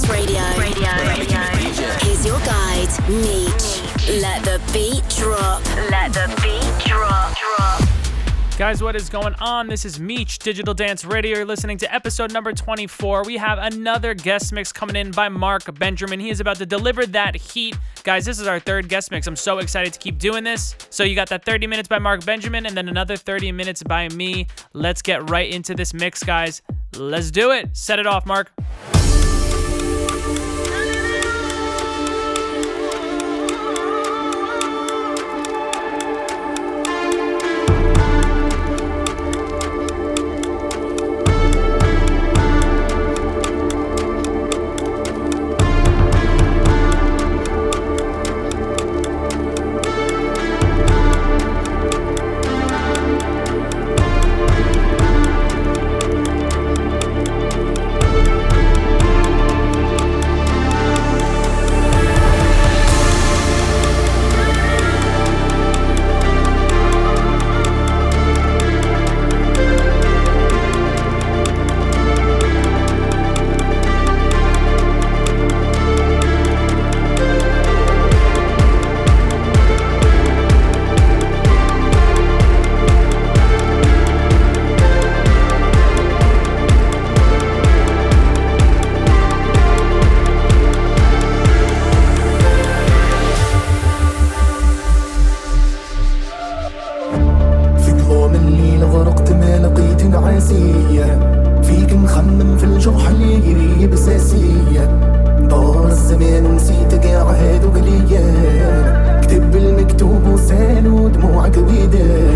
Dance Radio. Radio. Radio. Here's your guide, Meetch. Let the beat drop. Let the beat drop. Drop. Guys, what is going on? This is Meetch Digital Dance Radio. You're listening to episode number 24. We have another guest mix coming in by Marc Benjamin. He is about to deliver that heat. Guys, this is our third guest mix. I'm so excited to keep doing this. So, you got that 30 minutes by Marc Benjamin and then another 30 minutes by me. Let's get right into this mix, guys. Let's do it. Set it off, Marc. جرح ليلي بساسية دار الزمان ونسيت قاع هادوك ليا كتب المكتوب وسالو دموعك بيدك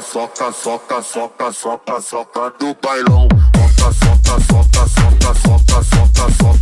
soca, soca, soca, soca, soca, soca no bailão. Soca, soca, soca, soca, soca, soca, soca.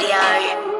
For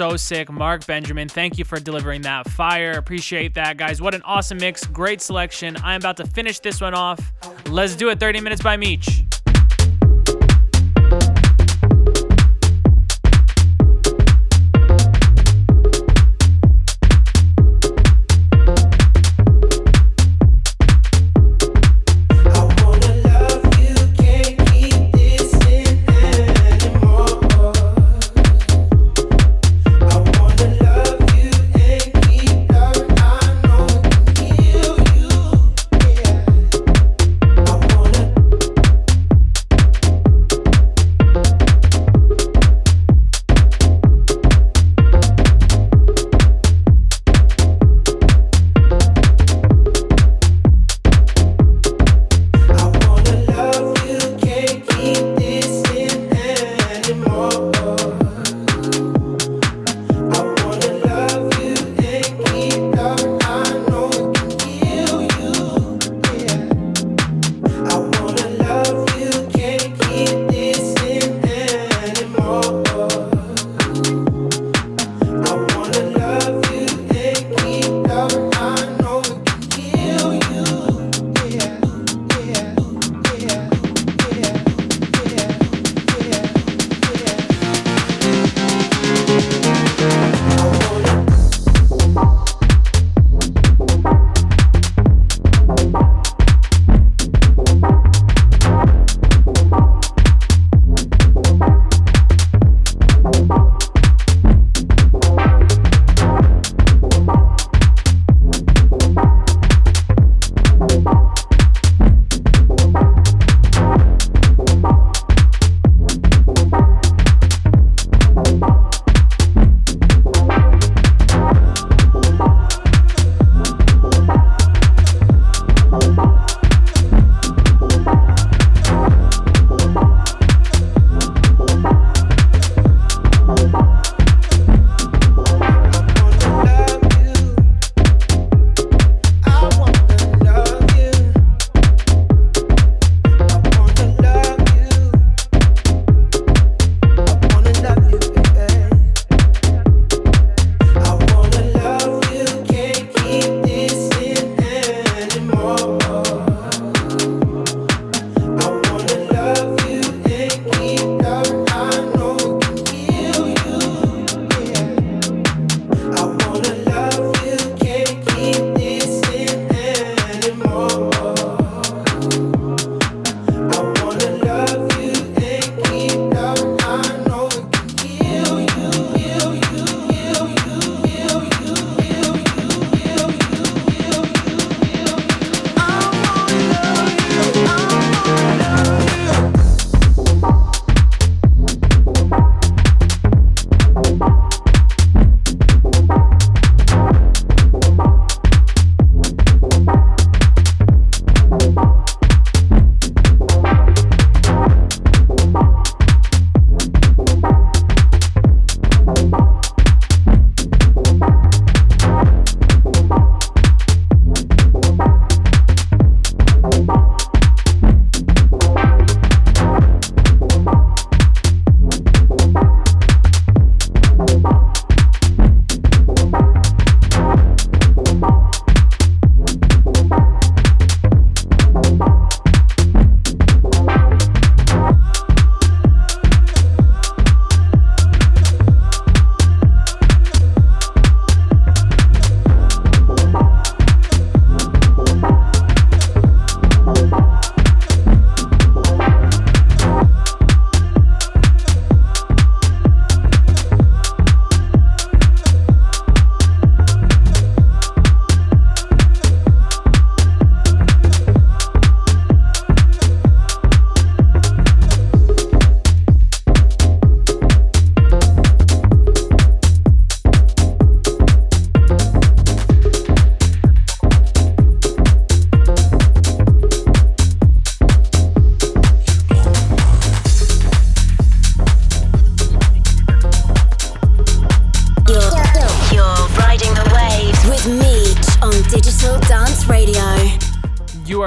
so sick. Marc Benjamin, thank you for delivering that fire. Appreciate that, guys. What an awesome mix. Great selection. I'm about to finish this one off. Let's do it 30 minutes by Meetch.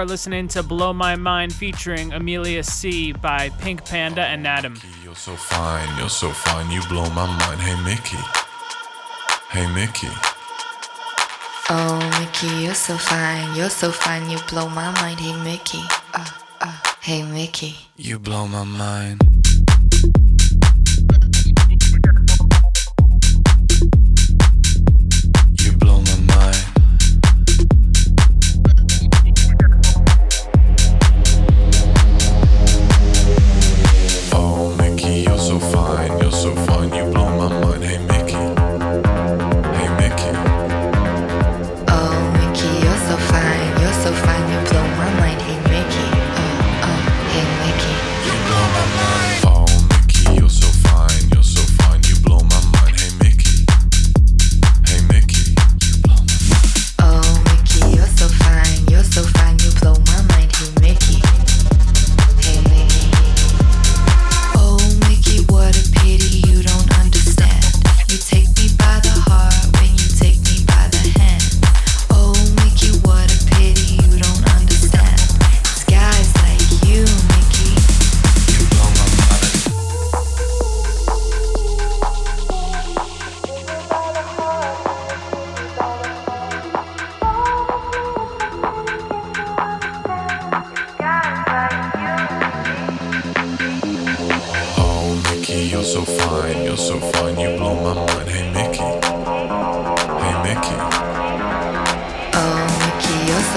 Are listening to Blow My Mind featuring AmeliaCee by Pink Panda and Nadim. You're so fine, you're so fine, you blow my mind. Hey, Mickey. Hey, Mickey. Oh, Mickey, you're so fine, you're so fine, you blow my mind. Hey, Mickey. Uh, uh, hey, Mickey. You blow my mind.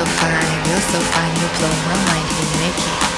Time, blow my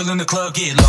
people in the club get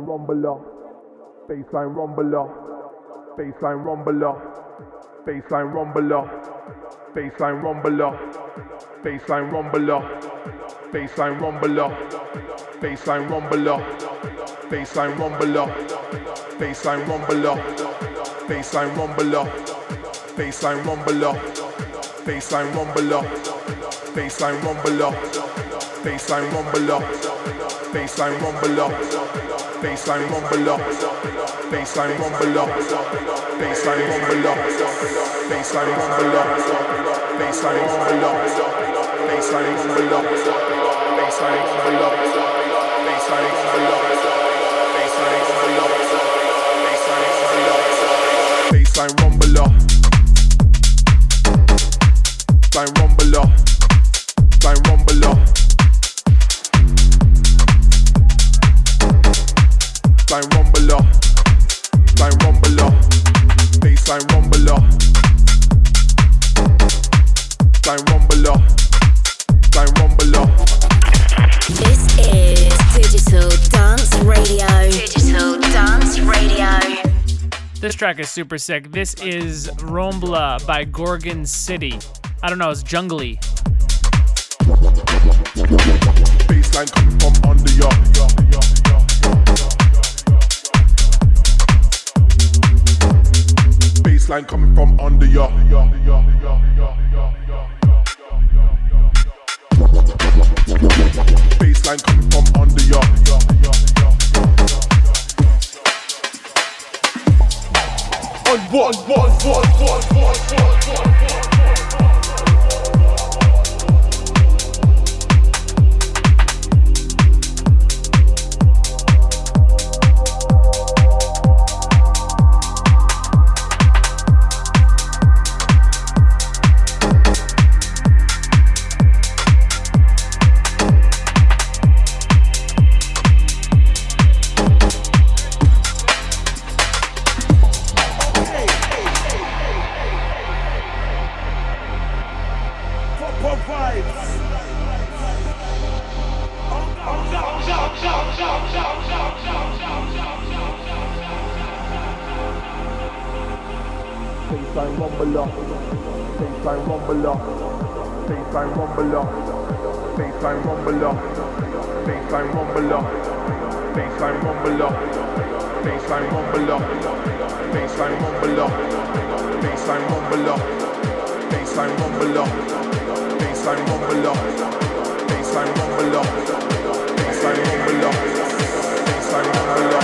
baseline up. baseline rumbler, baseline rumbler, baseline up. baseline rumbler, baseline rumbler, baseline up. baseline rumbler, baseline rumbler, baseline up. baseline rumbler, baseline rumbler, baseline up. baseline rumbler, baseline rumbler, baseline up baseline rumble up, baseline rumble up, baseline rumble up, baseline rumble up, baseline rumble up, baseline rumble up, baseline rumble up, baseline rumble up, baseline rumble up, baseline rumble up, baseline rumble up, baseline rumble up, baseline rumble up. This is Digital Dance Radio. Digital Dance Radio. This track is super sick. This is Rumblah by Gorgon City. I don't know, it's jungly. Baseline coming from under your. baseline coming from under ya. Baseline coming from under ya. On what, what, what, what, what, what, what, what. mumbler, baseline mumbler, baseline mumbler, baseline mumbler, baseline mumbler, baseline mumbler, baseline mumbler, baseline mumbler, baseline mumbler, baseline mumbler.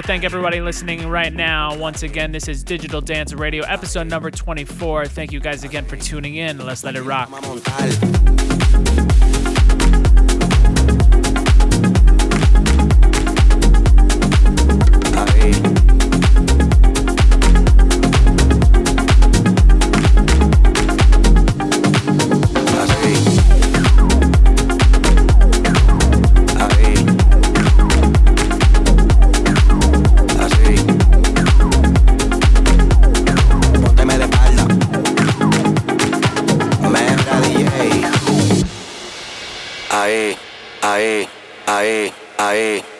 to thank everybody listening right now. Once again, this is Digital Dance Radio, episode number 24. Thank you guys again for tuning in. Let's let it rock.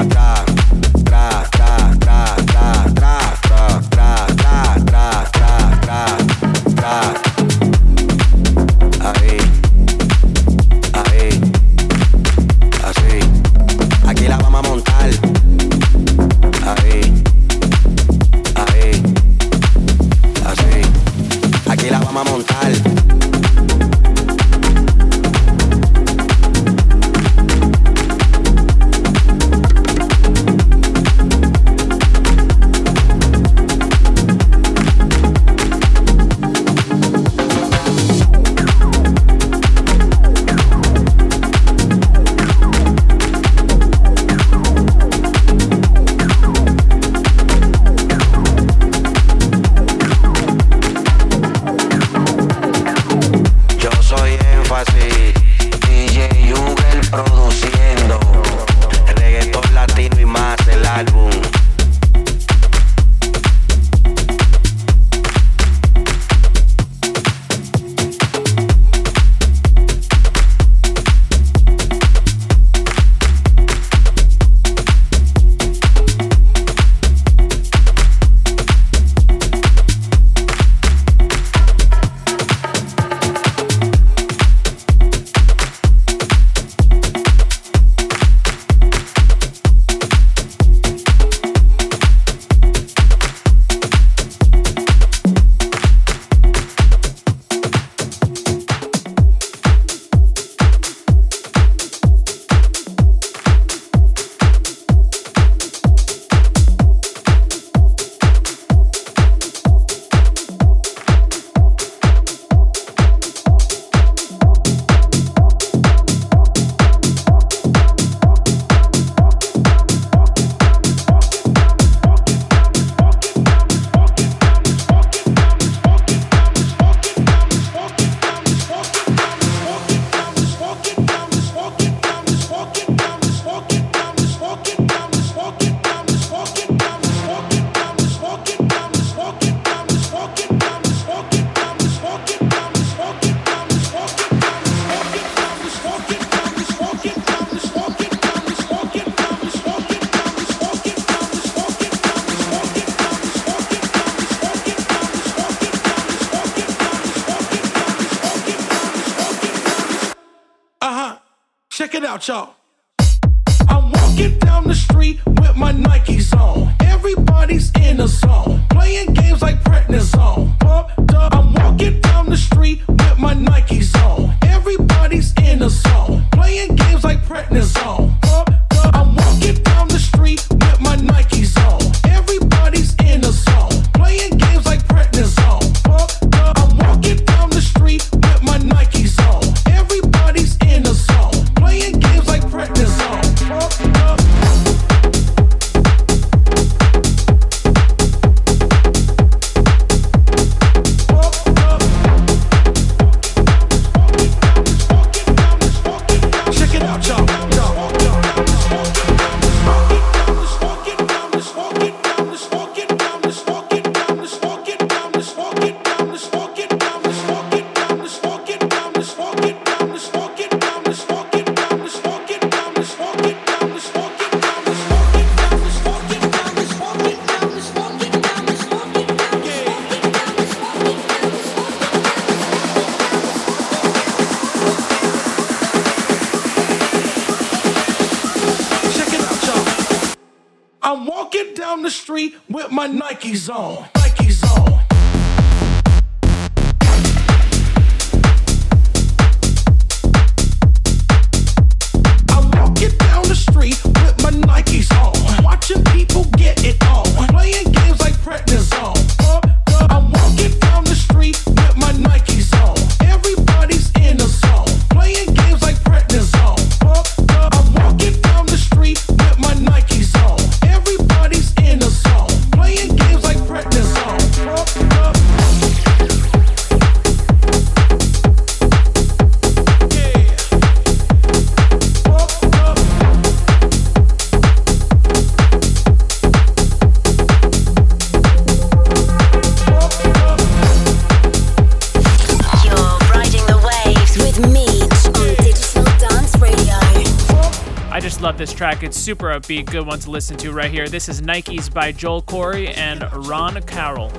I got. with my Nikes on. Nikes on. track. It's super upbeat, good one to listen to right here. This is Nikes by Joel Corry and Ron Carroll.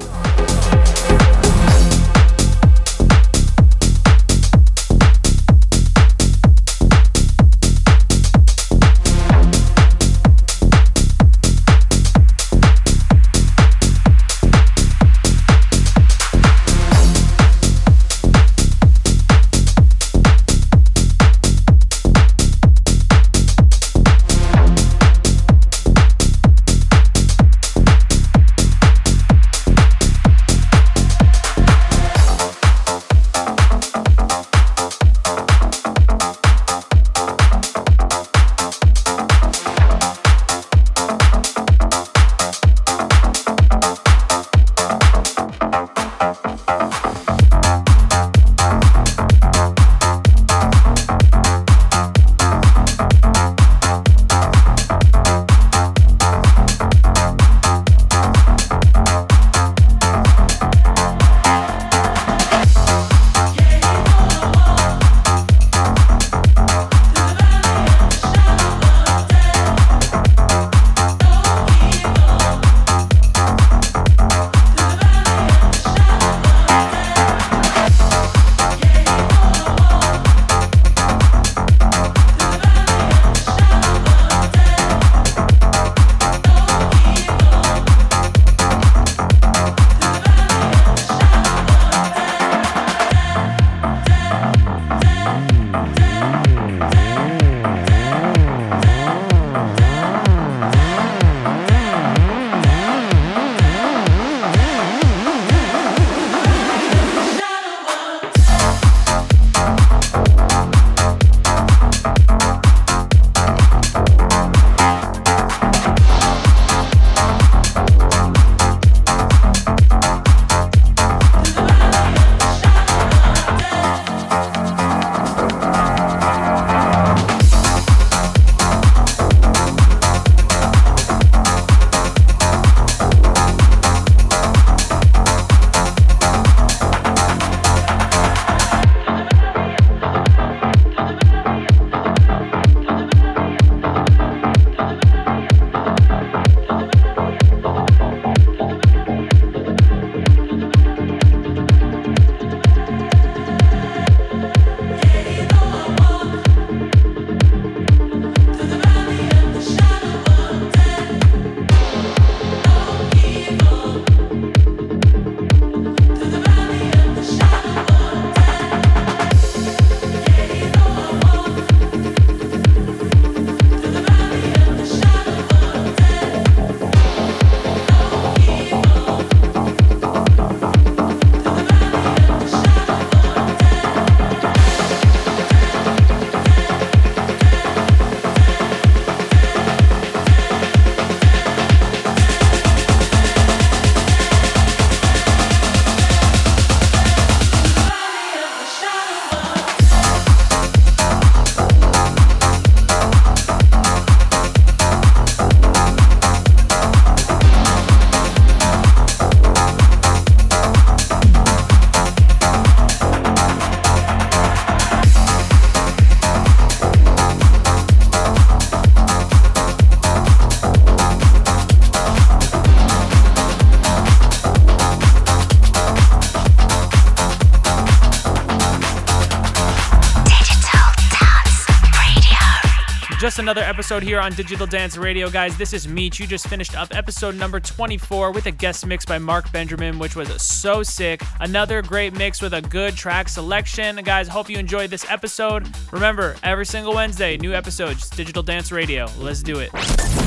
Episode here on Digital Dance Radio, guys. This is Meetch. You just finished up episode number 24 with a guest mix by Marc Benjamin, which was so sick. Another great mix with a good track selection. Guys, hope you enjoyed this episode. Remember, every single Wednesday, new episodes, Digital Dance Radio. Let's do it.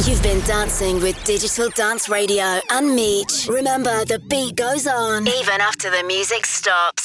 You've been dancing with Digital Dance Radio and Meetch. Remember, the beat goes on even after the music stops.